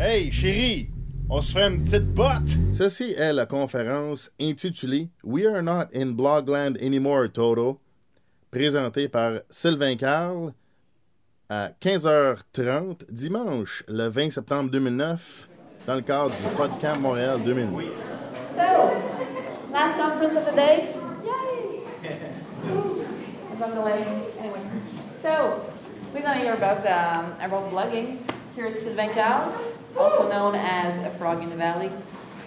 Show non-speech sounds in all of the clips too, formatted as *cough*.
Hey, chérie, on se fait une petite botte. Ceci est la conférence intitulée We Are Not in Blogland Anymore, Toto, présentée par Sylvain Carl à 15h30 dimanche le 20 septembre 2009 dans le cadre du Podcamp Montréal 2009. So, last conference of the day. Yay! I'm. Anyway, so we're gonna hear about um, about blogging. Here's Sylvain Cal, also known as a frog in the valley.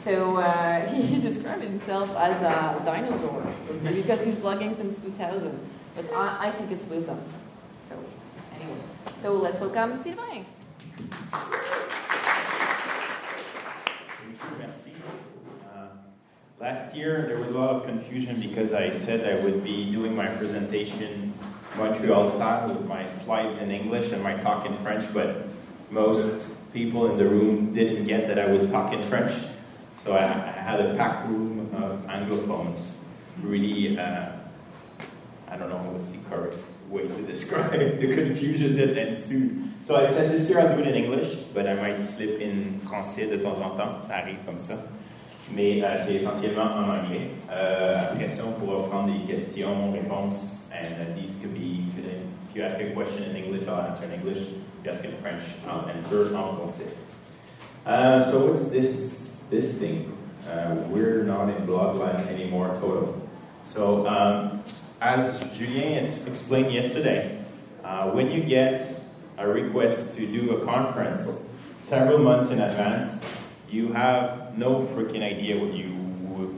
So uh, *laughs* he described himself as a dinosaur because he's blogging since 2000. But I, I think it's wisdom. So anyway, so let's welcome Sylvain. Uh, Last year, there was a lot of confusion because I said I would be doing my presentation Montreal style with my slides in English and my talk in French, but most people in the room didn't get that I would talk in French. So I, I had a packed room of Anglophones. Really, uh, I don't know what's the correct way to *laughs* describe the confusion that ensued. So I said this year I'll do it in English, but I might slip in français de temps en temps. Ça arrive comme ça. Mais euh, c'est essentiellement en anglais. Euh, après ça, on pourra prendre des questions, réponses, and uh, these could be, if you ask a question in English, I'll answer in English. If you ask in French, I'll answer en français. Uh, so what's this, this thing? Uh, we're not in Blogland anymore, Toto. So um, as Julien explained yesterday, uh, when you get a request to do a conference several months in advance, you have no freaking idea what you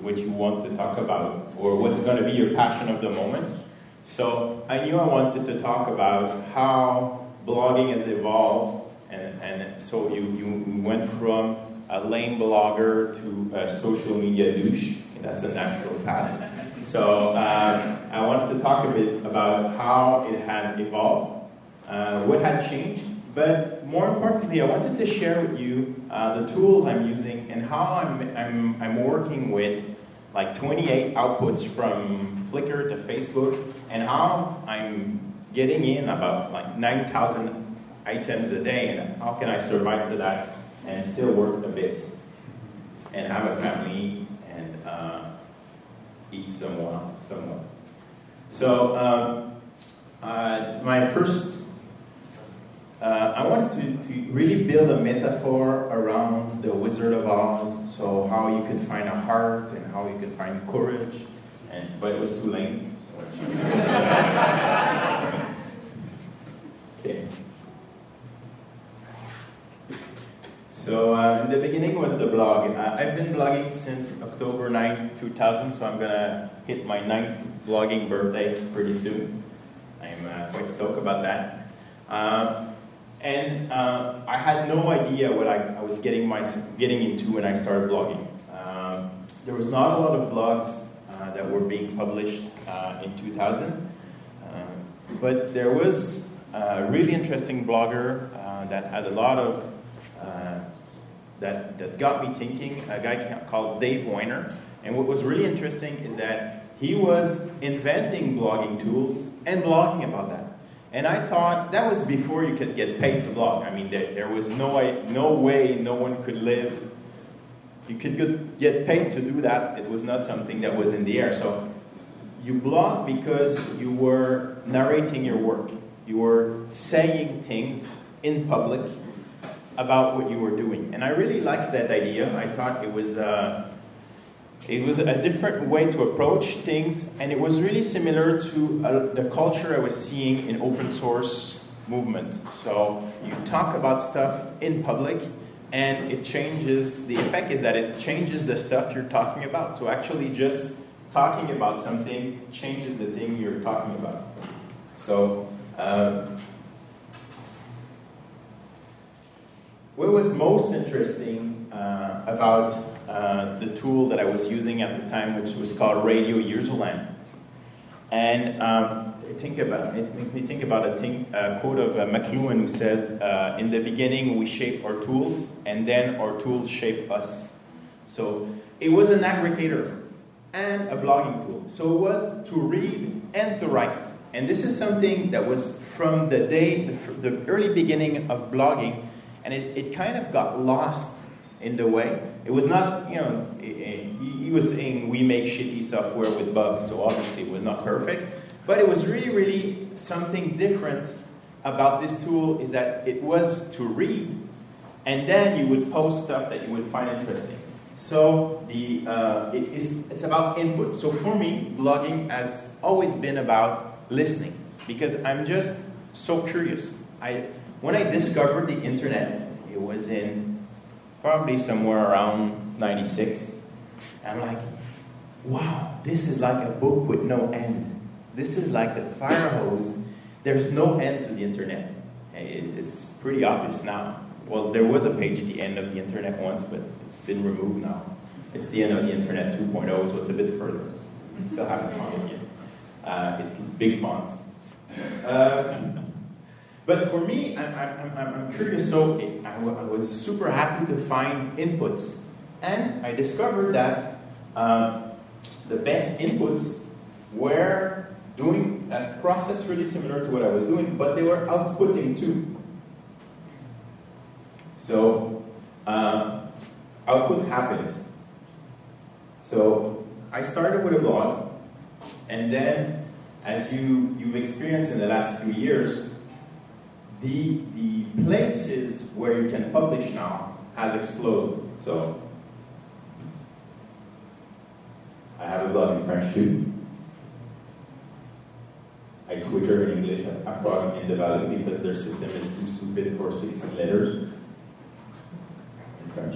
what you want to talk about or what's going to be your passion of the moment. So I knew I wanted to talk about how blogging has evolved, and, and so you, you went from a lame blogger to a social media douche. That's a natural path. So uh, I wanted to talk a bit about how it had evolved, uh, what had changed, but more importantly, I wanted to share with you uh, the tools I'm using and how I'm, I'm, I'm working with like 28 outputs from Flickr to Facebook and how I'm getting in about like 9,000 items a day and how can I survive to that and still work a bit and have a family and uh, eat somewhat. somewhat. So um, uh, my first uh, I wanted to, to really build a metaphor around the Wizard of Oz, so how you could find a heart and how you could find courage, and but it was too lame. Okay. So uh, in the beginning was the blog. Uh, I've been blogging since October 9, 2000, so I'm gonna hit my ninth blogging birthday pretty soon. I'm uh, quite stoked about that. Um, and uh, I had no idea what I, I, was getting my getting into when I started blogging. Um, there was not a lot of blogs that were being published uh, in 2000, uh, but there was a really interesting blogger uh, that had a lot of that that got me thinking. A guy called Dave Winer, and what was really interesting is that he was inventing blogging tools and blogging about that. And I thought that was before you could get paid to blog. I mean, there, there was no way, no way no one could live. You could get paid to do that. It was not something that was in the air. So you blog because you were narrating your work. You were saying things in public about what you were doing. And I really liked that idea. I thought it was. Uh, it was a different way to approach things, and it was really similar to uh, the culture I was seeing in open source movement. So you talk about stuff in public, and it changes. The effect is that it changes the stuff you're talking about. So actually, just talking about something changes the thing you're talking about. So. Um, what was most interesting uh, about uh, the tool that I was using at the time, which was called Radio UserLand. And um, think about it makes me think about a, thing, quote of uh, McLuhan who says, uh, "In the beginning, we shape our tools, and then our tools shape us." So it was an aggregator and a blogging tool. So it was to read and to write. And this is something that was from the day, the, the early beginning of blogging, and it, it kind of got lost in the way. It was not, you know, he was saying we make shitty software with bugs, so obviously it was not perfect. But it was really, really something different about this tool is that it was to read, and then you would post stuff that you would find interesting. So the uh, it is, it's about input. So for me, blogging has always been about listening because I'm just so curious. I when I discovered the internet, it was in probably somewhere around 96. I'm like, wow, this is like a book with no end. This is like the fire hose. There's no end to the internet. It's pretty obvious now. Well, there was a page at the end of the internet once, but it's been removed now. It's the end of the internet 2.0, so it's a bit further. It's, still haven't found it yet. Uh, it's big fonts. Uh, but for me, I'm, I'm, I'm curious, so I was super happy to find inputs. And I discovered that um, the best inputs were doing a process really similar to what I was doing, but they were outputting too. So, uh, output happens. So, I started with a blog, and then, as you, you've experienced in the last few years, the, the places where you can publish now has exploded. So, I have a blog in French too. I Twitter in English, I program in Develop because their system is too stupid for 60 letters in French.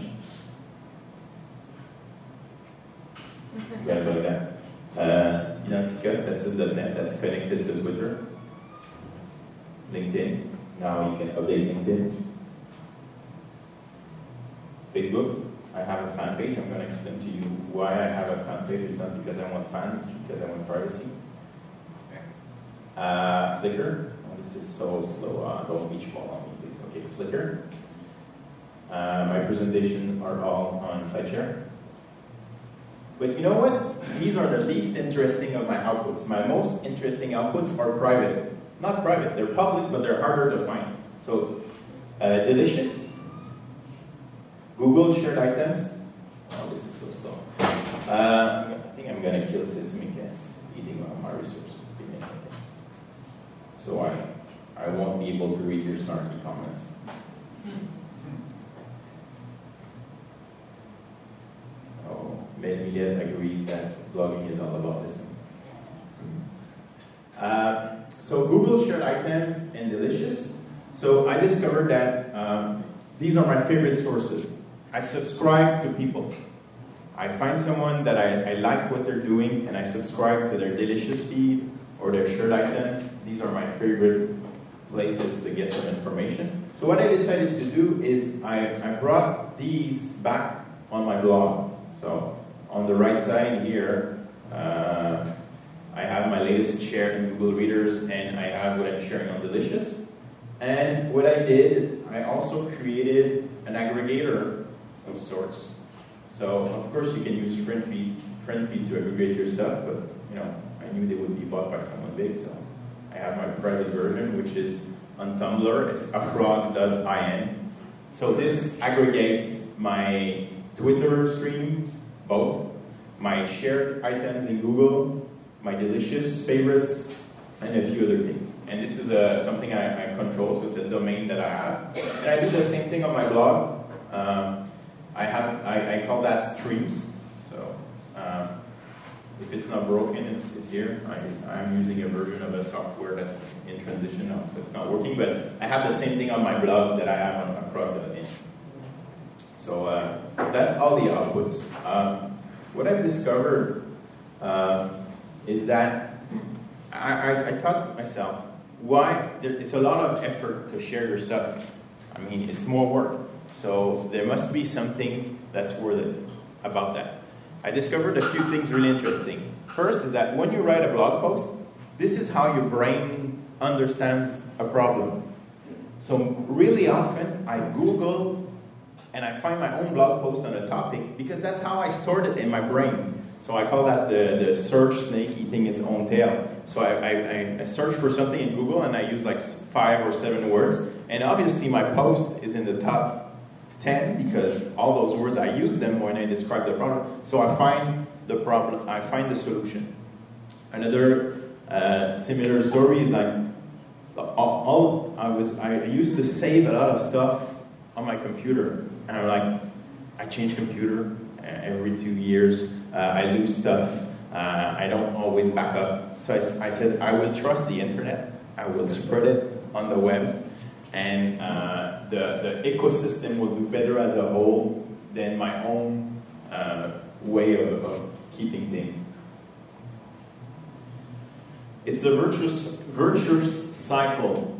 Yeah, like that. Uh, Identica, that's a .NET that's connected to Twitter. LinkedIn, now you can update LinkedIn. Facebook, I have a fan page. I'm going to explain to you why I have a fan page. It's not because I want fans, it's because I want privacy. Uh, Flickr. Oh, this is so slow. Uh, don't beach ball on me, please. Okay, Flickr. Uh, my presentation are all on SlideShare. But you know what? These are the least interesting of my outputs. My most interesting outputs are private. Not private, they're public, but they're harder to find. So, uh, Delicious, Google shared items. Oh, this is so slow. Uh, I think I'm going to kill Sesame Cats eating my resources. So I, I won't be able to read your snarky comments. So, Medmilet agrees that blogging is all about listening. Uh, so Google shared items and Delicious. So I discovered that um, these are my favorite sources. I subscribe to people. I find someone that I, I like what they're doing, and I subscribe to their Delicious feed or their shared items. These are my favorite places to get some information. So what I decided to do is I, I brought these back on my blog. So on the right side here, uh, I have my latest share in Google Readers, and I have what I'm sharing on Delicious. And what I did, I also created an aggregator of sorts. So of course you can use FriendFeed, FriendFeed to aggregate your stuff, but you know I knew they would be bought by someone big, so I have my private version, which is on Tumblr. It's aprog.in. So this aggregates my Twitter streams, both, my shared items in Google, my delicious favorites, and a few other things. And this is a, something I, I, control, so it's a domain that I have. And I do the same thing on my blog. Um, I have I, I, call that streams. So uh, if it's not broken, it's, it's here. I, am using a version of a software that's in transition now, so it's not working. But I have the same thing on my blog that I have on aprog.in. So uh, that's all the outputs. Um, what I've discovered uh, is that I, I, I thought myself, why? There, it's a lot of effort to share your stuff. I mean, it's more work. So there must be something that's worth it about that. I discovered a few things really interesting. First is that when you write a blog post, this is how your brain understands a problem. So really often I Google and I find my own blog post on a topic because that's how I stored it in my brain. So I call that the, the search snake eating its own tail. So I, I, I search for something in Google and I use like five or seven words And obviously, my post is in the top 10 because all those words I use them when I describe the problem. So I find the problem, I find the solution. Another uh, similar story is like all, all, I was I used to save a lot of stuff on my computer, and I'm like I change computer uh, every two years. Uh, I lose stuff. Uh, I don't always back up. So I, I, said I will trust the internet. I will spread it on the web, and uh, the the ecosystem will do better as a whole than my own uh, way of, of keeping things. It's a virtuous, virtuous cycle.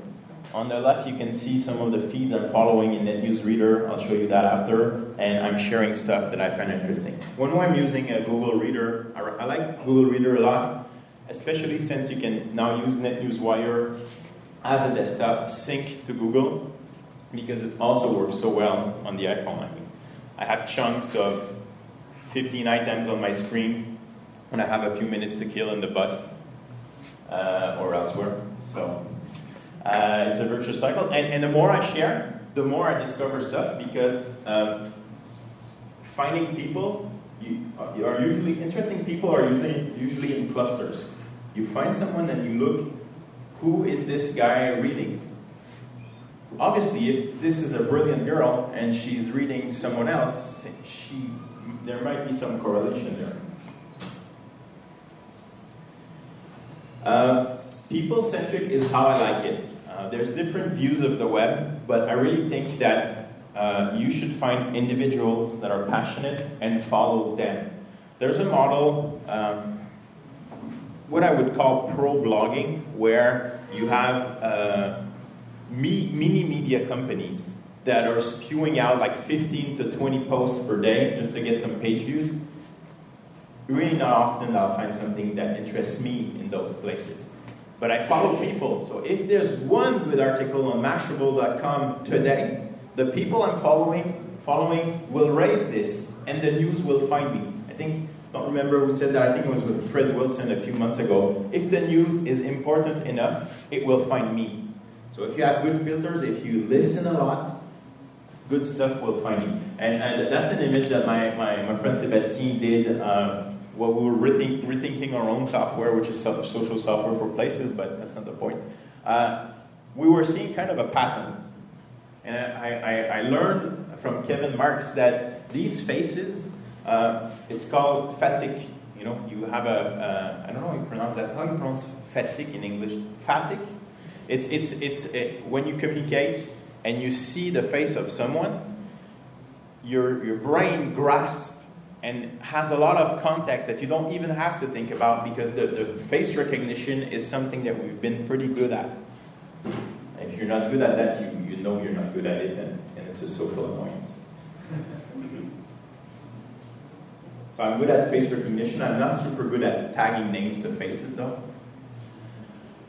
On the left, you can see some of the feeds I'm following in NetNewsWire. I'll show you that after. And I'm sharing stuff that I find interesting. When I'm using a Google Reader, I, I like Google Reader a lot, especially since you can now use NetNewsWire as a desktop, sync to Google, because it also works so well on the iPhone. I mean, I have chunks of 15 items on my screen when I have a few minutes to kill in the bus uh, or elsewhere. So uh, it's a virtuous cycle. And, and the more I share, the more I discover stuff because um, finding people you, are usually interesting people are usually usually in clusters. You find someone and you look, who is this guy reading? Obviously, if this is a brilliant girl and she's reading someone else, she there might be some correlation there. Uh, people centric is how I like it. Uh, there's different views of the web, but I really think that uh, you should find individuals that are passionate and follow them. There's a model, um, what I would call pro blogging, where you have uh, mini media companies that are spewing out like 15 to 20 posts per day just to get some page views really not often I'll find something that interests me in those places. But I follow people, so if there's one good article on Mashable.com today, the people I'm following following will raise this, and the news will find me. I think, don't remember who said that, I think it was with Fred Wilson a few months ago. If the news is important enough, it will find me. So if you have good filters, if you listen a lot, good stuff will find you. And, and that's an image that my, my, my friend Sebastien did uh, well, we were rethink, rethinking our own software, which is social software for places, but that's not the point. Uh, we were seeing kind of a pattern. And I, I, I learned from Kevin Marks that these faces, uh, it's called fatigue. You know, you have a uh, I don't know how you pronounce that. How you pronounce fatigue in English? Fatigue? It's, it's, it's it, when you communicate and you see the face of someone, your, your brain grasps and has a lot of context that you don't even have to think about because the, the face recognition is something that we've been pretty good at. If you're not good at that, you, you know you're not good at it, and, and it's a social annoyance. *laughs* So I'm good at face recognition. I'm not super good at tagging names to faces, though.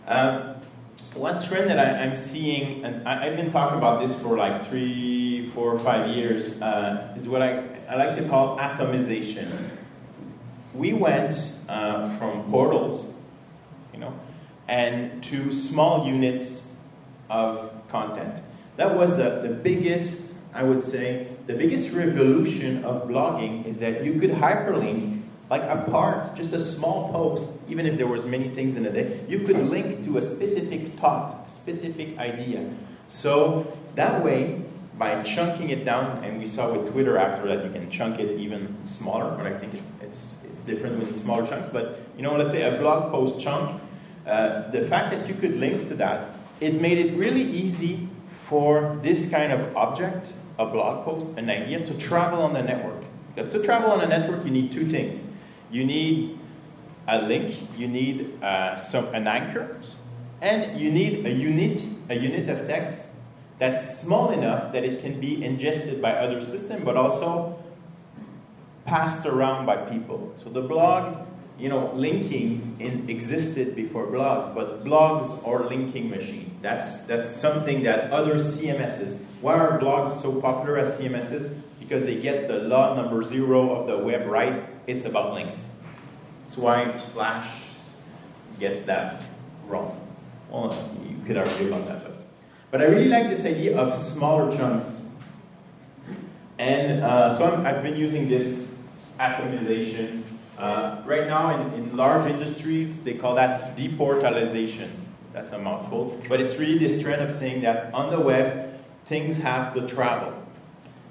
Um, one trend that I, am seeing, and I, have been talking about this for like three, four, five years, uh, is what I, I like to call atomization. We went uh, from portals, you know, and to small units of content. That was the, the biggest, I would say, the biggest revolution of blogging is that you could hyperlink like a part, just a small post, even if there was many things in a day, you could link to a specific thought, specific idea. So that way, by chunking it down, and we saw with Twitter after that you can chunk it even smaller, but I think it's, it's, it's different with smaller chunks. But you know, let's say a blog post chunk, uh, the fact that you could link to that, it made it really easy for this kind of object, a blog post, an idea, to travel on the network. Because to travel on a network, you need two things you need a link, you need uh, some, an anchor, and you need a unit, a unit of text that's small enough that it can be ingested by other systems, but also passed around by people. So the blog, you know, linking in, existed before blogs, but blogs are linking machine. That's that's something that other CMSs. Why are blogs so popular as CMSs? Because they get the law number zero of the web right it's about links. That's why Flash gets that wrong. Well, you could argue about that, but But I really like this idea of smaller chunks. And uh, so i have been using this atomization. Uh, right now, in, in large industries, they call that deportalization. That's a mouthful. But it's really this trend of saying that on the web, things have to travel.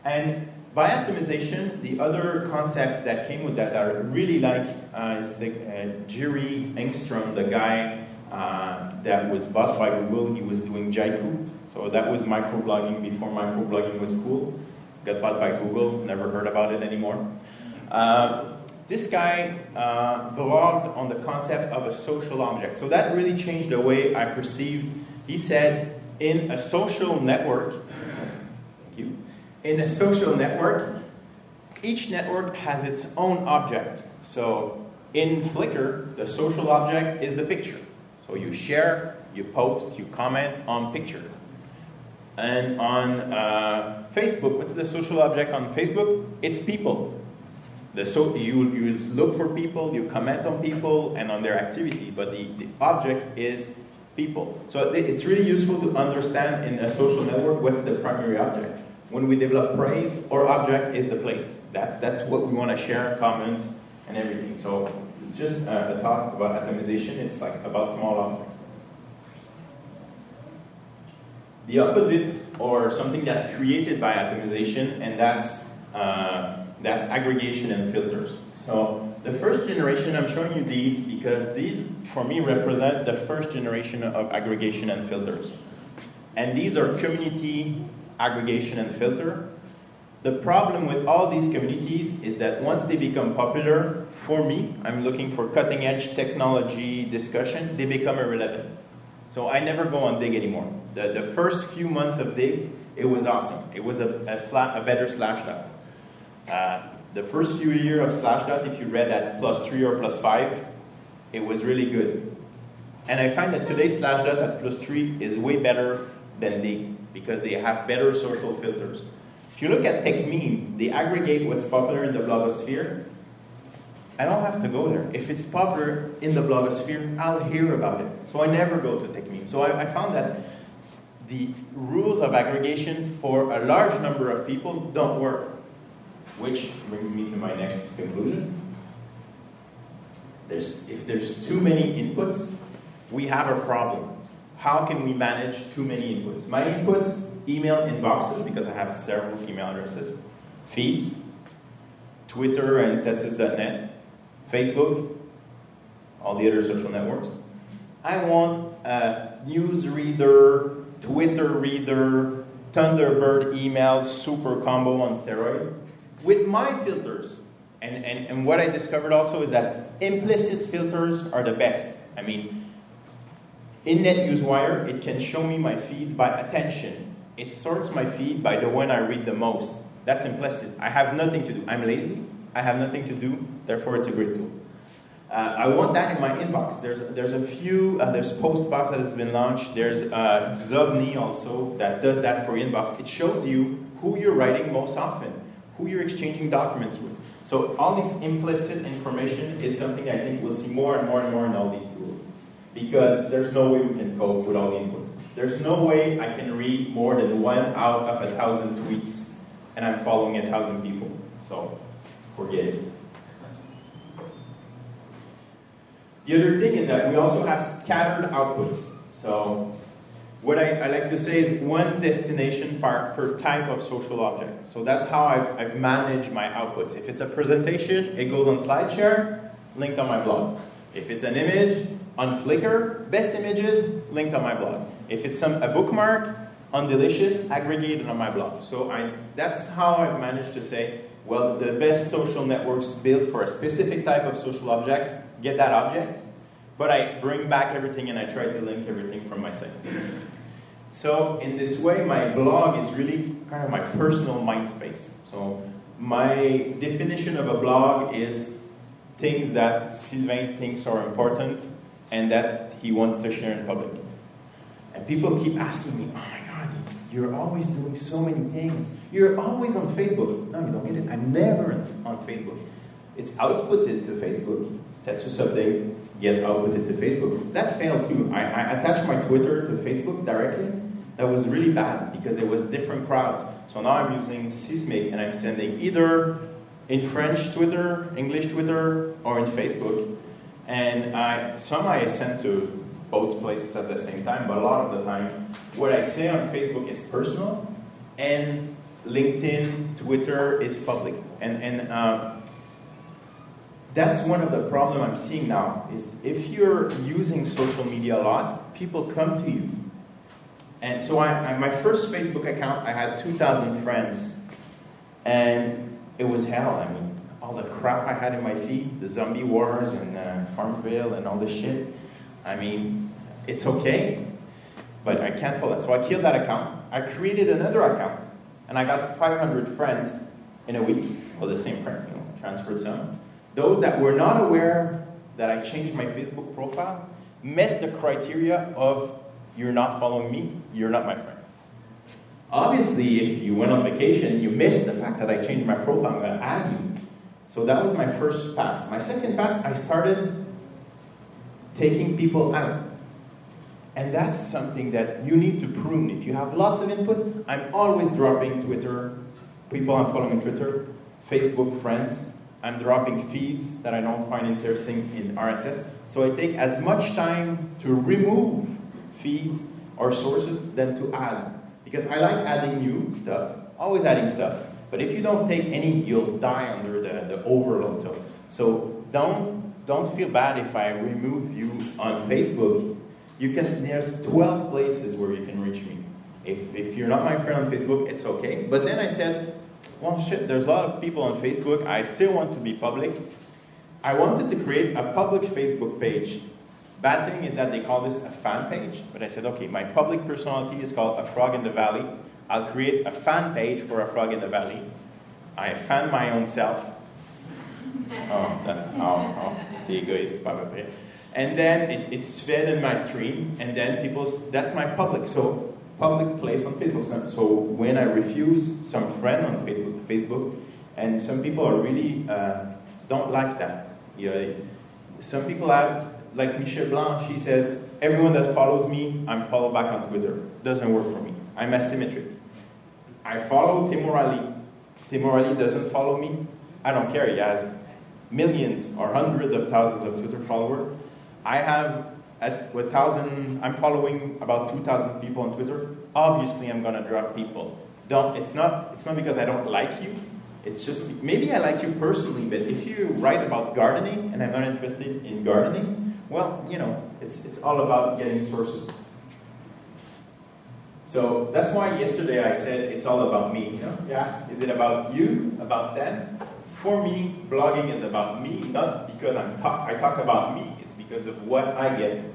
And by atomization, the other concept that came with that that I really like uh, is the uh, Jyri Engeström, the guy uh, that was bought by Google. He was doing Jaiku. So that was microblogging before microblogging was cool. Got bought by Google, never heard about it anymore. Uh, this guy uh, blogged on the concept of a social object. So that really changed the way I perceived. He said, in a social network, thank you, in a social network, each network has its own object. So in Flickr, the social object is the picture. So you share, you post, you comment on picture. And on uh, Facebook, what's the social object on Facebook? It's people. The so you, you look for people, you comment on people and on their activity, but the, the object is people. So it's really useful to understand in a social network what's the primary object. When we develop praise, our object is the place. That's, that's what we want to share, comment, and everything. So just uh, a talk about atomization, it's like about small objects. The opposite, or something that's created by atomization, and that's uh, that's aggregation and filters. So the first generation, I'm showing you these because these, for me, represent the first generation of aggregation and filters. And these are community aggregation and filter. The problem with all these communities is that once they become popular, for me, I'm looking for cutting edge technology discussion, they become irrelevant. So I never go on Digg anymore. The, the first few months of Digg, it was awesome. It was a, a, sla- a better Slashdot. Uh, the first few years of Slashdot, if you read at plus three or plus five, it was really good. And I find that today's Slashdot at plus three is way better than they because they have better social filters. If you look at TechMeme, they aggregate what's popular in the blogosphere. I don't have to go there. If it's popular in the blogosphere, I'll hear about it. So I never go to TechMeme. So I, I found that the rules of aggregation for a large number of people don't work. Which brings me to my next conclusion. There's, if there's too many inputs, we have a problem. How can we manage too many inputs? My inputs, email inboxes, because I have several email addresses, feeds, Twitter and status.net, Facebook, all the other social networks. I want a news reader, Twitter reader, Thunderbird email super combo on steroid with my filters. And, and, and what I discovered also is that implicit filters are the best. I mean, in NetNewsWire, it can show me my feeds by attention. It sorts my feed by the one I read the most. That's implicit. I have nothing to do. I'm lazy. I have nothing to do. Therefore, it's a great tool. Uh, I want that in my inbox. There's, there's a few, uh, there's Postbox that has been launched. There's uh, Xobni also that does that for inbox. It shows you who you're writing most often who you're exchanging documents with. So all this implicit information is something I think we'll see more and more and more in all these tools. Because there's no way we can cope with all the inputs. There's no way I can read more than one out of a thousand tweets and I'm following a thousand people. So forget it. The other thing is that we also have scattered outputs. So what I, I, like to say is one destination per, per type of social object. So that's how I've, I've managed my outputs. If it's a presentation, it goes on SlideShare, linked on my blog. If it's an image, on Flickr, best images, linked on my blog. If it's some, a bookmark, on Delicious, aggregated on my blog. So I, that's how I've managed to say, well, the best social networks built for a specific type of social objects, get that object, but I bring back everything and I try to link everything from my site. So in this way, my blog is really kind of my personal mind space. So my definition of a blog is things that Sylvain thinks are important and that he wants to share in public. And people keep asking me, oh my God, you're always doing so many things. You're always on Facebook. No, you don't get it. I'm never on Facebook. It's outputted to Facebook. Status update, get outputted to Facebook. That failed too. I, I attach my Twitter to Facebook directly, that was really bad because it was different crowds. So now I'm using Seesmic and I'm sending either in French Twitter, English Twitter, or in Facebook. And I, some I send to both places at the same time, but a lot of the time, what I say on Facebook is personal, and LinkedIn, Twitter is public. And, and um, that's one of the problem I'm seeing now, is if you're using social media a lot, people come to you. And so I, I, my first Facebook account, I had 2,000 friends, and it was hell. I mean, all the crap I had in my feed, the zombie wars and uh, Farmville and all this shit. I mean, it's okay, but I can't follow that. So I killed that account. I created another account, and I got 500 friends in a week. Well, the same friends, you know, transferred some. Those that were not aware that I changed my Facebook profile met the criteria of you're not following me, you're not my friend. Obviously, if you went on vacation, you missed the fact that I changed my profile, I'm going to add you. So that was my first pass. My second pass, I started taking people out. And that's something that you need to prune. If you have lots of input, I'm always dropping Twitter, people I'm following on Twitter, Facebook friends. I'm dropping feeds that I don't find interesting in RSS. So I take as much time to remove feeds or sources than to add. Because I like adding new stuff, always adding stuff. But if you don't take any, you'll die under the, the overload. So, so don't, don't feel bad if I remove you on Facebook. You can, there's 12 places where you can reach me. If, if you're not my friend on Facebook, it's okay. But then I said, well, shit, there's a lot of people on Facebook. I still want to be public. I wanted to create a public Facebook page. Bad thing is that they call this a fan page. But I said, okay, my public personality is called A Frog in the Valley. I'll create a fan page for A Frog in the Valley. I fan my own self. *laughs* Oh, that's, oh, oh, c'est égoïste, pas. And then it, it's fed in my stream, and then people, that's my public. So, public place on Facebook. So, when I refuse some friend on Facebook, Facebook and some people are really, uh, don't like that. You know, some people have, like Michelle Blanc, she says, everyone that follows me, I'm followed back on Twitter. Doesn't work for me. I'm asymmetric. I follow Tim Ali. Tim Ali doesn't follow me. I don't care. He has millions or hundreds of thousands of Twitter followers. I have at a thousand. I'm following about two thousand people on Twitter. Obviously, I'm gonna drop people. Don't. It's not. It's not because I don't like you. It's just maybe I like you personally, but if you write about gardening and I'm not interested in gardening, well, you know, it's it's all about getting sources. So that's why yesterday I said it's all about me. You know, you ask, is it about you, about them? For me, blogging is about me, not because I'm talk, I talk about me. It's because of what I get.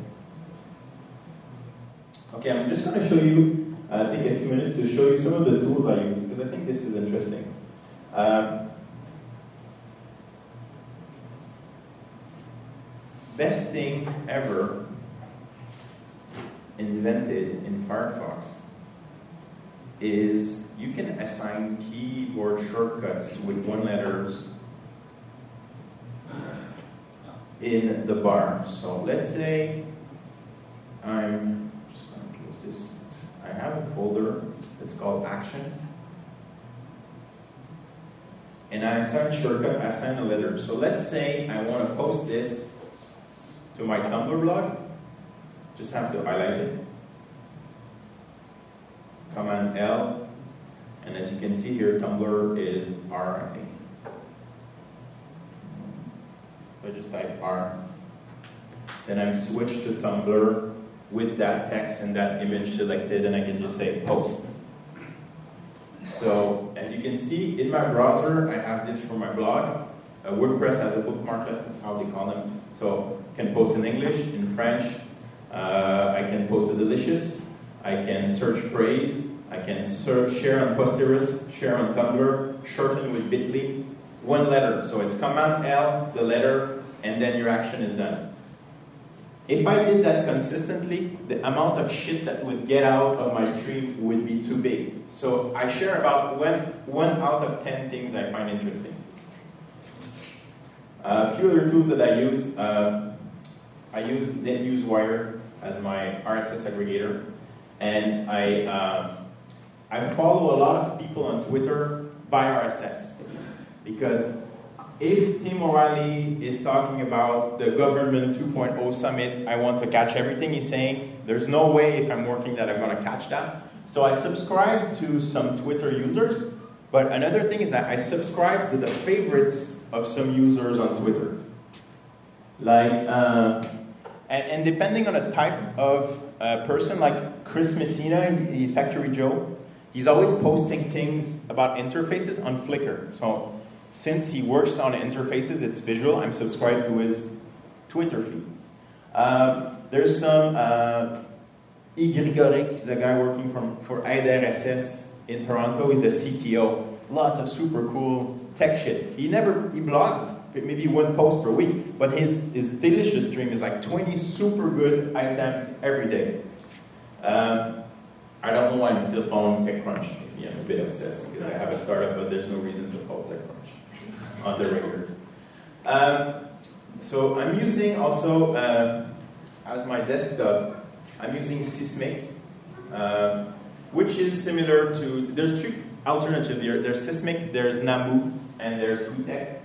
Okay, I'm just going to show you. Uh, take a few minutes to show you some of the tools I use because I think this is interesting. Um, best thing ever invented in Firefox is you can assign keyboard shortcuts with one letters in the bar. So let's say I'm just going to this. I have a folder that's called Actions. And I assign shortcut, I assign a letter. So let's say I want to post this to my Tumblr blog. Just have to highlight it. Command L. And as you can see here, Tumblr is R, I think. So I just type R. Then I'm switched to Tumblr with that text and that image selected, and I can just say post. So as you can see, in my browser, I have this for my blog. Uh, WordPress has a bookmark, that's how they call them. So I can post in English, in French. Uh, I can post a delicious. I can search praise. I can search share on Posterous, share on Tumblr, shorten with Bitly. One letter. So it's Command L, the letter, and then your action is done. If I did that consistently, the amount of shit that would get out of my stream would be too big. So I share about one, one out of ten things I find interesting. A few other tools that I use. Uh, I use NetNewsWire as my RSS aggregator. and I, uh, I follow a lot of people on Twitter by RSS. Because if Tim O'Reilly is talking about the government 2.0 summit, I want to catch everything he's saying. There's no way if I'm working that I'm going to catch that. So I subscribe to some Twitter users, but another thing is that I subscribe to the favorites of some users on Twitter. Like, uh, and, and, depending on the type of uh, person, like Chris Messina, the Factory Joe, he's always posting things about interfaces on Flickr. So since he works on interfaces, it's visual, I'm subscribed to his Twitter feed. Um, there's some uh, Igor Goric, he's a guy working from, for IDRSS in Toronto. He's the CTO. Lots of super cool tech shit. He never, he blogs maybe one post per week, but his, his delicious stream is like 20 super good items every day. Um, I don't know why I'm still following TechCrunch. Yeah, I'm a bit obsessed because I have a startup, but there's no reason to follow TechCrunch *laughs* on the record. Um, so I'm using also uh, as my desktop I'm using Seesmic, uh, which is similar to, there's two alternatives here. There's Seesmic, there's Nambu, and there's TweetDeck.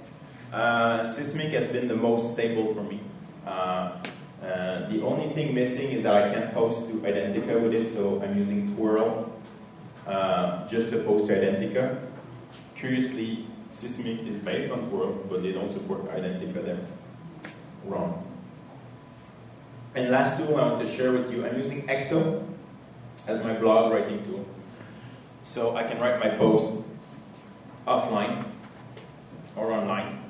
Uh, Seesmic has been the most stable for me. Uh, uh, the only thing missing is that I can't post to Identica with it, so I'm using Twhirl uh, just to post to Identica. Curiously, Seesmic is based on Twhirl, but they don't support Identica there. Wrong. And last tool I want to share with you, I'm using Ecto as my blog writing tool. So I can write my post offline or online.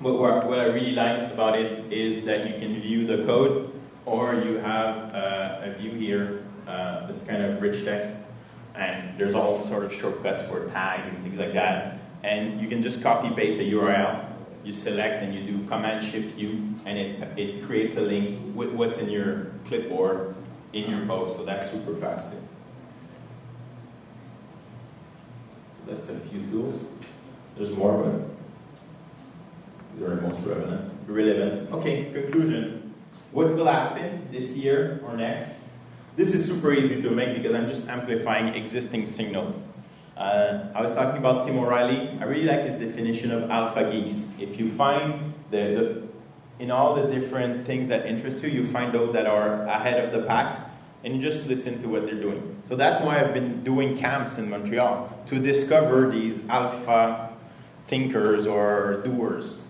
But what, what I really like about it is that you can view the code or you have uh, a view here uh, that's kind of rich text and there's all sort of shortcuts for tags and things like that. And you can just copy paste a URL you select and you do Command Shift U, and it, it creates a link with what's in your clipboard in your post. So that's super fast. That's a few tools. There's more, but these are most relevant. relevant. Okay, conclusion. What will happen this year or next? This is super easy to make because I'm just amplifying existing signals. Uh, I was talking about Tim O'Reilly. I really like his definition of alpha geeks. If you find the, the, in all the different things that interest you, you find those that are ahead of the pack, and you just listen to what they're doing. So that's why I've been doing camps in Montreal to discover these alpha thinkers or doers.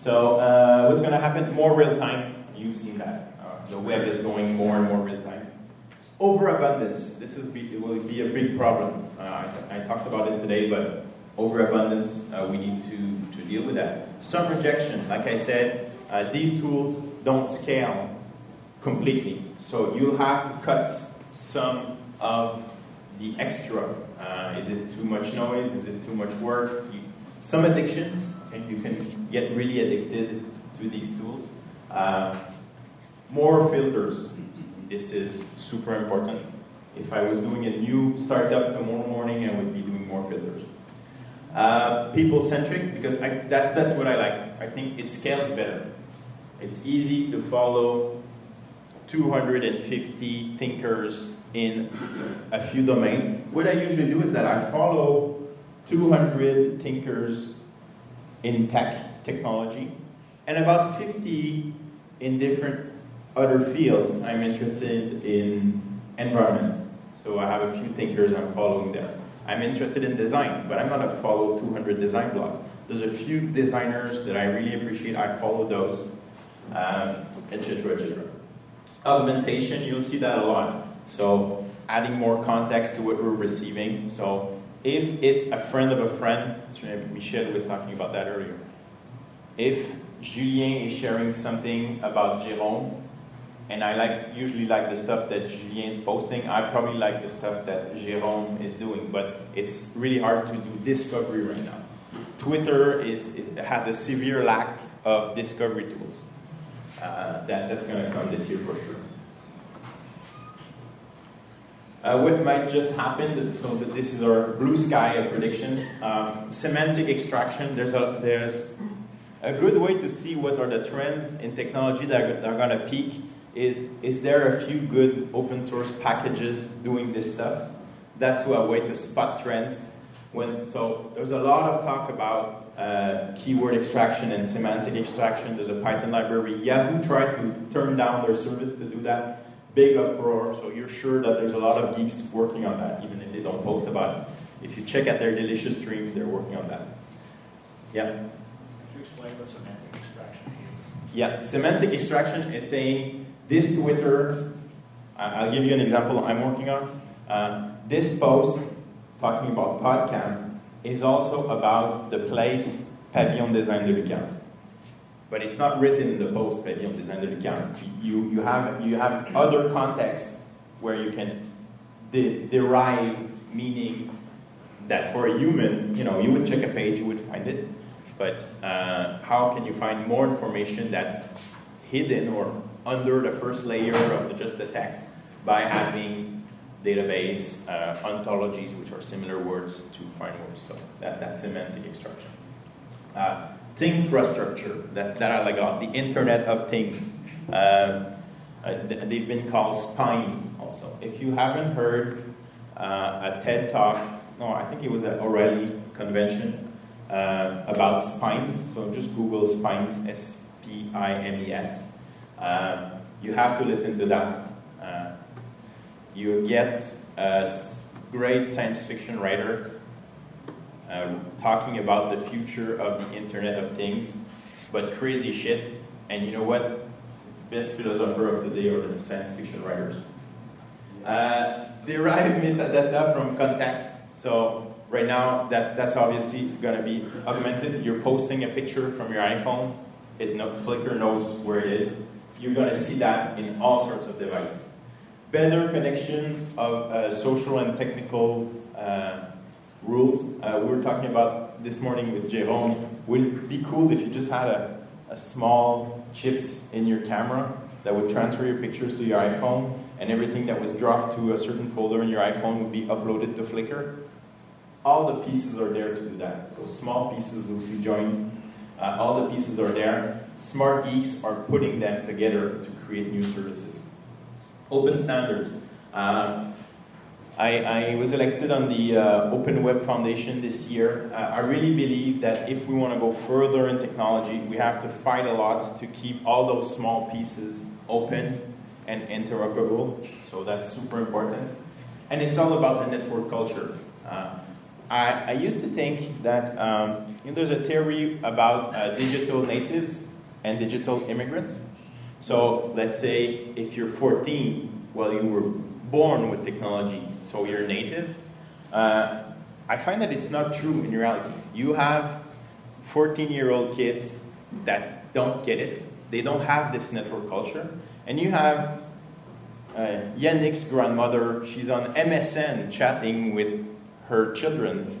So uh, what's going to happen? More real time. You've seen that. Uh, the web is going more and more real time. Overabundance. This is be, will be a big problem. Uh, I, I, talked about it today, but overabundance, uh, we need to, to deal with that. Some rejection. Like I said, uh, these tools don't scale completely. So you'll have to cut some of the extra. Uh, is it too much noise? Is it too much work? You, some addictions, and you can get really addicted to these tools. Uh, more filters. This is super important. If I was doing a new startup tomorrow morning, I would be doing more filters. Uh, people centric, because I, that's, that's what I like. I think it scales better. It's easy to follow 250 thinkers in a few domains. What I usually do is that I follow 200 thinkers in tech, technology, and about 50 in different other fields, I'm interested in environment. So I have a few thinkers I'm following there. I'm interested in design, but I'm not going to follow 200 design blogs. There's a few designers that I really appreciate. I follow those, etc., um, etc. Augmentation, you'll see that a lot. So adding more context to what we're receiving. So if it's a friend of a friend, Michel was talking about that earlier. If Julien is sharing something about Jérôme, and I like usually like the stuff that Julien is posting. I probably like the stuff that Jérôme is doing, but it's really hard to do discovery right now. Twitter is has a severe lack of discovery tools. Uh, that, that's going to come this year for sure. Uh, what might just happen, so this is our blue sky of predictions. Um, semantic extraction, there's a, there's a good way to see what are the trends in technology that are, are going to peak is is there a few good open source packages doing this stuff? That's a way to spot trends. When, so there's a lot of talk about uh, keyword extraction and semantic extraction. There's a Python library. Yahoo tried to turn down their service to do that. Big uproar. So you're sure that there's a lot of geeks working on that, even if they don't post about it. If you check out their delicious stream, they're working on that. Yeah. Explain what semantic extraction is? Yeah, semantic extraction is saying this Twitter. I'll give you an example I'm working on. Uh, this post talking about PodCamp is also about the place Pavillon Design de l'UQAM. But it's not written in the post Pavillon Design de l'UQAM. You, you, have, you have other contexts where you can de- derive meaning that for a human, you know, you would check a page, you would find it. But uh, how can you find more information that's hidden or under the first layer of the, just the text by having database uh, ontologies, which are similar words to find words. So that, that's semantic extraction. Uh, thing infrastructure, that, that I like the Internet of Things. Uh, uh they've been called spimes also. If you haven't heard uh, a TED talk, no, I think it was at O'Reilly convention uh, about spimes. So just Google spimes, S P I M E S. you have to listen to that you get a great science fiction writer uh, talking about the future of the Internet of Things, but crazy shit. And you know what? Best philosopher of today are the science fiction writers. Uh, derive metadata from context. So right now, that's that's obviously going to be augmented. You're posting a picture from your iPhone. It no, Flickr knows where it is. You're going to see that in all sorts of devices better connection of uh, social and technical uh, rules. Uh, we were talking about this morning with Jérôme. Would it be cool if you just had a, a small chips in your camera that would transfer your pictures to your iPhone and everything that was dropped to a certain folder in your iPhone would be uploaded to Flickr? All the pieces are there to do that. So small pieces loosely joined. Uh, all the pieces are there. Smart geeks are putting them together to create new services. Open standards. Uh, I, I, was elected on the uh, Open Web Foundation this year. I really believe that if we want to go further in technology, we have to fight a lot to keep all those small pieces open and interoperable. So that's super important. And it's all about the network culture. Uh, I, I, used to think that um, you know, there's a theory about uh, digital natives and digital immigrants. So let's say if you're 14, well, you were born with technology, so you're native. Uh, I find that it's not true in reality. You have 14 year old kids that don't get it, they don't have this network culture, and you have uh, Yannick's grandmother, she's on MSN chatting with her children's,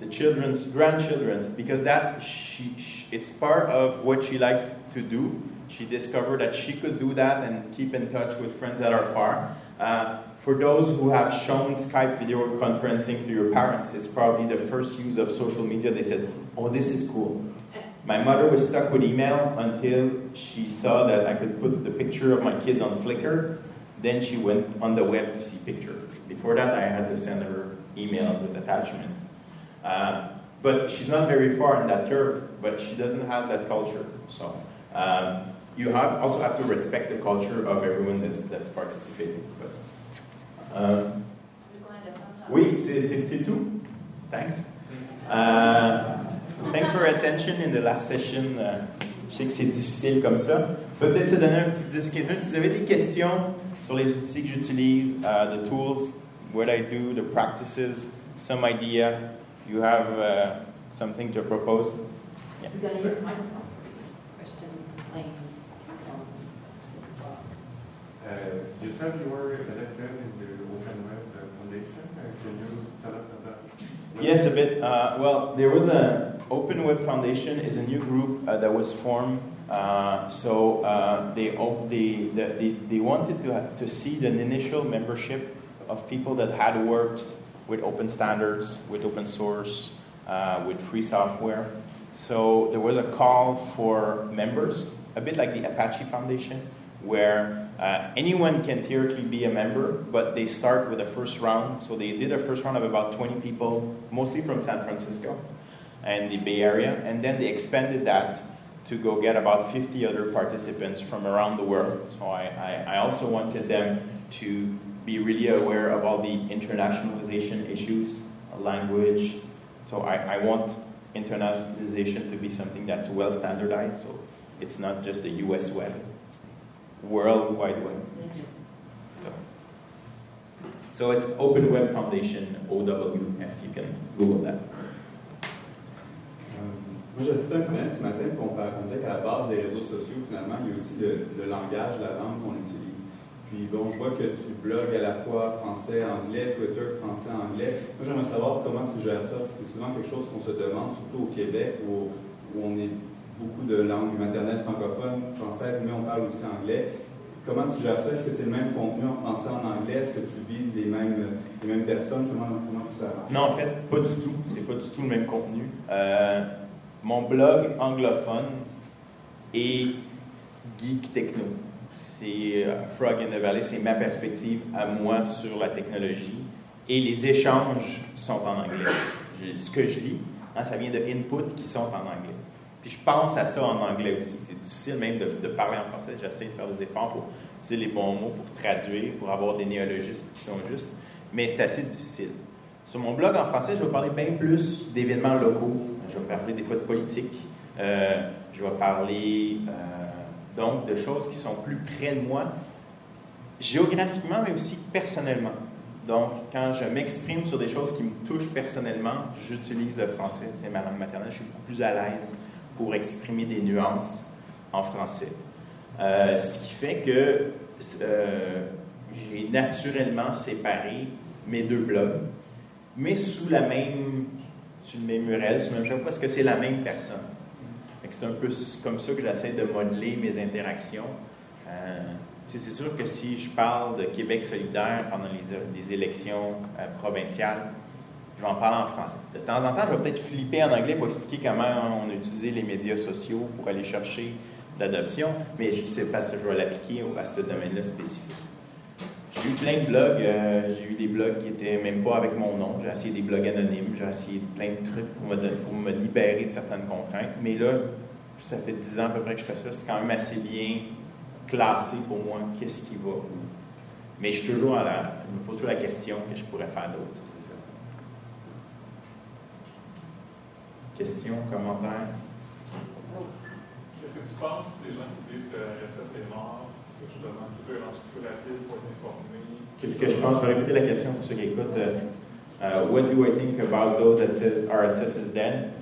the children's grandchildren, because that she, she, it's part of what she likes to do she discovered that she could do that and keep in touch with friends that are far. Uh, for those who have shown Skype video conferencing to your parents, it's probably the first use of social media. They said, Oh, this is cool. My mother was stuck with email until she saw that I could put the picture of my kids on Flickr. Then she went on the web to see picture. Before that, I had to send her emails with attachment. Uh, but she's not very far in that curve, but she doesn't have that culture. So um, you have, also have to respect the culture of everyone that's, that's participating. But, uh, oui, c'est 52. Thanks. Uh, thanks for your attention in the last session. Uh, je sais que c'est difficile comme ça. Peut-être se donner un petit 10 minutes. Si vous avez des questions sur les outils que j'utilise, uh, the tools, what I do, the practices, some idea, you have uh, something to propose. Yeah. You're going to use the microphone. Uh, you said you were elected in the Open Web Foundation. Uh, can you tell us about? Yes, a bit. Uh, well, there was a Open Web Foundation is a new group uh, that was formed. Uh, so uh, they, they, they, they wanted to, to see the initial membership of people that had worked with open standards, with open source, with free software. So there was a call for members, a bit like the Apache Foundation, where uh, anyone can theoretically be a member, but they start with a first round. So they did a first round of about 20 people, mostly from San Francisco and the Bay Area, and then they expanded that to go get about 50 other participants from around the world. So I, I, I also wanted them to be really aware of all the internationalization issues, language. So I, I want internationalization to be something that's well standardized. So it's not just the US web, it's the World Wide Web. So, so it's Open Web Foundation, OWF. You can Google that. Euh, Moi, j'assistais à un panel ce matin, on, on disait qu'à la base des réseaux sociaux, finalement, il y a aussi le, le langage, la langue qu'on utilise. Bon, je vois que tu blogues à la fois français, anglais, Twitter, français, anglais. Moi, j'aimerais savoir comment tu gères ça, parce que c'est souvent quelque chose qu'on se demande, surtout au Québec, où, où on est beaucoup de langues maternelles francophones, françaises, mais on parle aussi anglais. Comment tu gères ça? Est-ce que c'est le même contenu en français, en anglais? Est-ce que tu vises les mêmes, les mêmes personnes? Comment, comment tu fais? Non, en fait, pas du tout. C'est pas du tout le même contenu. Euh, mon blog anglophone est geek techno. C'est euh, Frog in the Valley, c'est ma perspective à moi sur la technologie. Et les échanges sont en anglais. Ce que je lis, hein, ça vient de inputs qui sont en anglais. Puis je pense à ça en anglais aussi. C'est difficile même de, de parler en français. J'essaie de faire des efforts pour utiliser les bons mots, pour traduire, pour avoir des néologismes qui sont justes. Mais c'est assez difficile. Sur mon blog en français, je vais parler bien plus d'événements locaux. Je vais parler des fois de politique. Euh, je vais parler euh, donc de choses qui sont plus près de moi, géographiquement, mais aussi personnellement. Donc, quand je m'exprime sur des choses qui me touchent personnellement, j'utilise le français. C'est ma langue maternelle. Je suis beaucoup plus à l'aise pour exprimer des nuances en français. Euh, ce qui fait que euh, j'ai naturellement séparé mes deux blogs, mais sous la même, sous le même sous le même parce que c'est la même personne. C'est un peu comme ça que j'essaie de modeler mes interactions. Euh, c'est sûr que si je parle de Québec solidaire pendant les, élections euh, provinciales, je vais en parler en français. De temps en temps, je vais peut-être flipper en anglais pour expliquer comment on a utilisé les médias sociaux pour aller chercher l'adoption, mais je sais pas si je vais l'appliquer à ce domaine-là spécifique. J'ai eu plein de blogs. euh, j'ai eu des blogs qui étaient même pas avec mon nom. J'ai essayé des blogs anonymes. J'ai essayé plein de trucs pour me, pour me libérer de certaines contraintes. Mais là, ça fait 10 ans à peu près que je fais ça. C'est quand même assez bien classé pour moi qu'est-ce qui va. Mais je suis toujours à la. Je me pose toujours la question que je pourrais faire d'autre. ça, C'est ça. Questions, commentaires? Qu'est-ce que tu penses des gens qui disent que RSS est mort, que Twitter est rendu plus rapide pour informé? Qu'est-ce que je pense? Je vais répéter la question pour ceux qui écoutent. Uh, what do I think about those that says RSS is dead?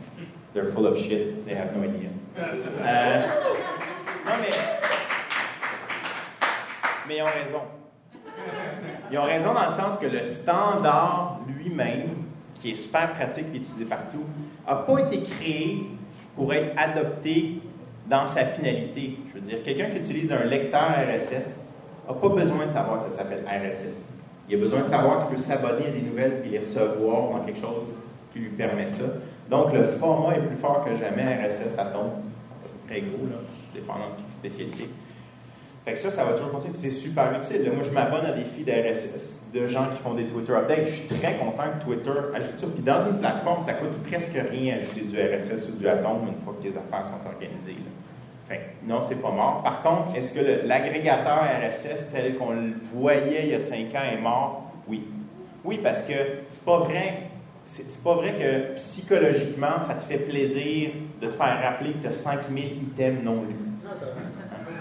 They're full of shit. They have no idea. Euh, non, mais... Mais ils ont raison. Ils ont raison dans le sens que le standard lui-même, qui est super pratique et utilisé partout, n'a pas été créé pour être adopté dans sa finalité. Je veux dire, quelqu'un qui utilise un lecteur RSS n'a pas besoin de savoir que ça s'appelle RSS. Il a besoin de savoir qu'il peut s'abonner à des nouvelles et les recevoir dans quelque chose qui lui permet ça. Donc, le format est plus fort que jamais RSS à tombe. Près gros, là, dépendant de quelle spécialité. Fait que ça, ça va toujours continuer. Puis c'est super utile. Moi, je m'abonne à des feeds RSS de gens qui font des Twitter updates. Je suis très content que Twitter ajoute ça. Puis dans une plateforme, ça coûte presque rien ajouter du RSS ou du Atom une fois que tes affaires sont organisées. là. Fait que non, c'est pas mort. Par contre, est-ce que l'agrégateur RSS tel qu'on le voyait il y a cinq ans est mort? Oui. Oui, parce que c'est pas vrai. C'est pas vrai que psychologiquement, ça te fait plaisir de te faire rappeler que tu as 5000 items non lus.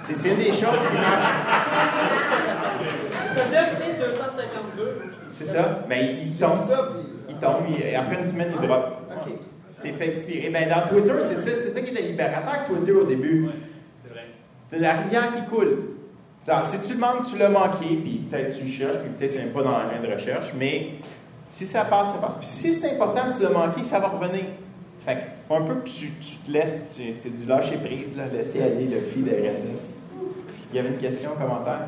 C'est une des choses qui marche. T'as 9252. C'est ça. Mais il, il tombe. Il tombe. il- après une semaine, il drop. OK. T'es fait expirer. Ben, dans Twitter, c'est ça, c'est ça qui était libérateur, Twitter, au début. C'est vrai. C'était la rivière qui coule. Alors, si tu le manques, tu l'as manqué, puis peut-être tu le cherches, puis peut-être c'est même pas dans l'engin de recherche, mais si ça passe, ça passe. Puis si c'est important, tu l'as manqué, ça va revenir. Fait que, faut un peu que tu, tu te laisses, c'est du lâcher prise, là, laisser aller le feed RSS. Il y avait une question, un commentaire?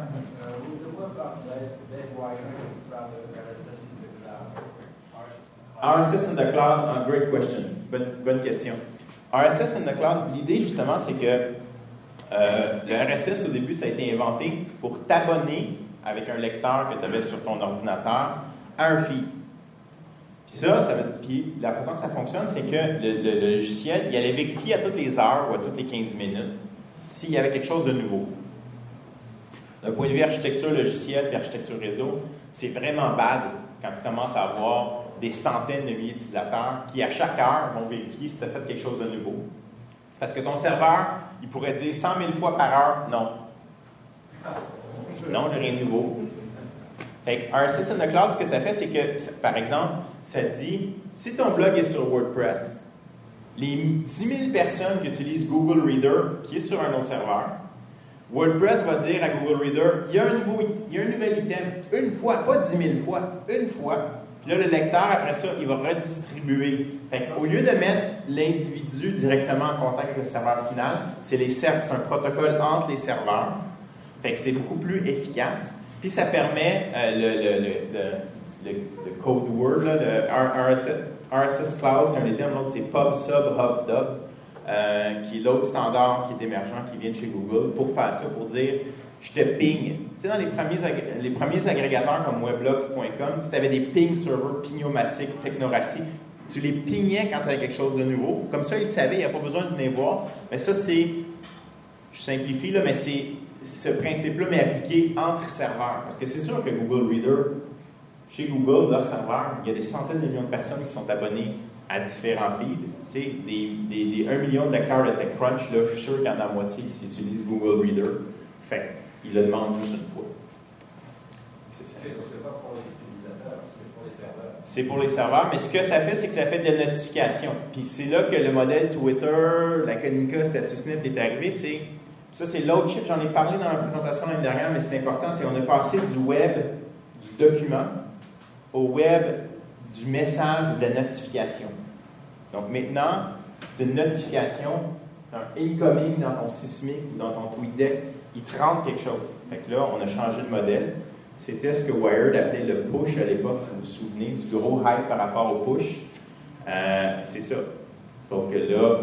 RSS in the cloud, ah, great question. Bonne, bonne question. RSS in the cloud, l'idée justement, c'est que Euh, le RSS, au début, ça a été inventé pour t'abonner avec un lecteur que tu avais sur ton ordinateur à un feed. Puis ça, ça puis la façon que ça fonctionne, c'est que le, logiciel, il allait vérifier à toutes les heures ou à toutes les 15 minutes s'il y avait quelque chose de nouveau. D'un point de vue architecture logicielle et architecture réseau, c'est vraiment bad quand tu commences à avoir des centaines de milliers d'utilisateurs qui, à chaque heure, vont vérifier si tu as fait quelque chose de nouveau. Parce que ton serveur, il pourrait dire 100 000 fois par heure, non. Non, a rien de nouveau. Fait que in the Cloud, ce que ça fait, c'est que, par exemple, ça dit, si ton blog est sur WordPress, les 10 000 personnes qui utilisent Google Reader, qui est sur un autre serveur, WordPress va dire à Google Reader, il y a un, nouveau, il y a un nouvel item, une fois, pas 10 000 fois, une fois. Puis là, le lecteur, après ça, il va redistribuer. Fait qu'au lieu de mettre l'individu directement en contact avec le serveur final, c'est les c'est un protocole entre les serveurs. Fait que c'est beaucoup plus efficace. Puis ça permet euh, le, le, le, le- code word, là, le RSS, RSS Cloud, c'est un des termes, l'autre c'est Pub, euh, qui est l'autre standard qui est émergent, qui vient de chez Google, pour faire ça, pour dire je te ping. Tu sais, dans les premiers, les premiers agrégateurs comme Weblogs.com, tu avais des ping servers pneumatiques, Technoracy. Tu les pignais quand tu avais quelque chose de nouveau. Comme ça, ils savaient, il n'y a pas besoin de venir voir. Mais ça, c'est je simplifie, là, mais c'est ce principe-là, mais appliqué entre serveurs. Parce que c'est sûr que Google Reader, chez Google, leur serveur, il y a des centaines de millions de personnes qui sont abonnées à différents feeds. Tu sais, des, des, des 1 million de lecteurs de TechCrunch, là, je suis sûr qu'il y en a la moitié qui utilisent Google Reader. Fait qu'ils le demandent juste une fois. C'est ça. C'est pour les serveurs, mais ce que ça fait, c'est que ça fait des notifications. Puis c'est là que le modèle Twitter, la Konica, StatusNet est arrivé. C'est ça, c'est l'autre chip. J'en ai parlé dans la présentation l'année dernière, mais c'est important. C'est qu'on est passé du web, du document, au web du message ou de la notification. Donc maintenant, une notification, un incoming dans ton Sysmic ou dans ton TweetDeck, il te rentre quelque chose. Fait que là, on a changé de modèle. C'était ce que Wired appelait le push à l'époque, si vous vous souvenez, du gros hype par rapport au push. Euh, c'est ça. Sauf que là,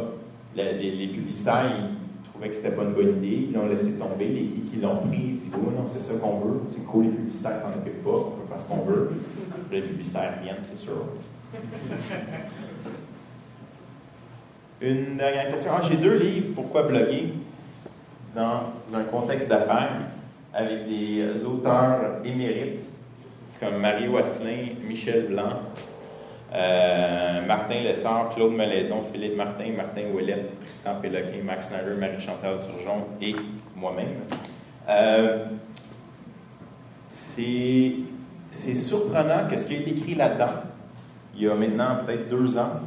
les, les publicitaires, ils trouvaient que c'était pas une bonne idée. Ils l'ont laissé tomber. Les geeks, ils l'ont pris. Ils disent, oh non, c'est ça qu'on veut. C'est cool, les publicitaires s'en occupent pas. On peut faire ce qu'on veut. Les publicitaires viennent, c'est sûr. Une dernière question. Ah, j'ai deux livres. Pourquoi bloguer dans un contexte d'affaires avec des auteurs émérites comme Marie Wasselin, Michel Blanc, euh, Martin Lessard, Claude Malaison, Philippe Martin, Martin Ouellette, Tristan Péloquin, Max Snyder, Marie-Chantal Surgeon et moi-même. Euh, c'est surprenant que ce qui a été écrit là-dedans, il y a maintenant peut-être deux ans,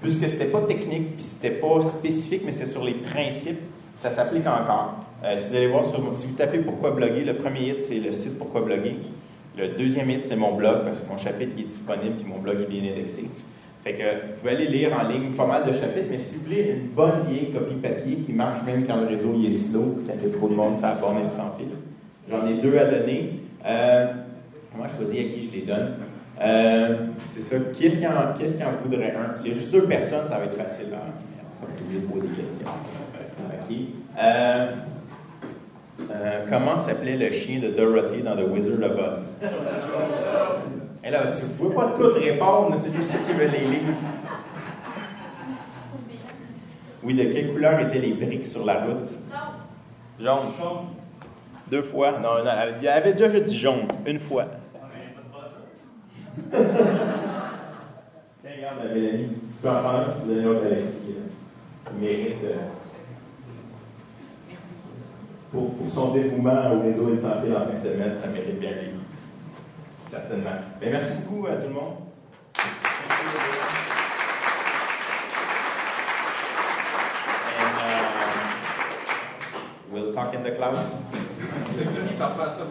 puisque c'était pas technique, puis c'était pas spécifique, mais c'était sur les principes, ça s'applique encore. Euh, si vous allez voir, si vous tapez Pourquoi bloguer, le premier hit, c'est le site Pourquoi bloguer. Le deuxième hit, c'est mon blog, parce que mon chapitre il est disponible, puis mon blog est bien indexé. Fait que vous pouvez aller lire en ligne pas mal de chapitres, mais si vous voulez une bonne vieille copie papier qui marche même quand le réseau il est slow, puis qu'il y trop de monde, ça et sans fil. J'en ai deux à donner. Euh, comment choisir à qui je les donne? Euh, c'est ça. Qui est-ce qui, en, en voudrait un? S'il y a juste deux personnes, ça va être facile. On va de poser des questions. Euh, euh, comment s'appelait le chien de Dorothy dans The Wizard of Oz? Et là, si vous ne pouvez pas tout répondre, c'est juste ceux qui veulent les livres. Oui, de quelle couleur étaient les briques sur la route? Jaune. Jaune. Deux fois? Non, non, elle avait déjà dit jaune, une fois. En Alexis. Il mérite. Pour, pour son dévouement au réseau et sans fil en fin de semaine, ça mérite bien les Certainement. Mais merci beaucoup à tout le monde. And, uh, we'll talk in the clouds. Par faire ça,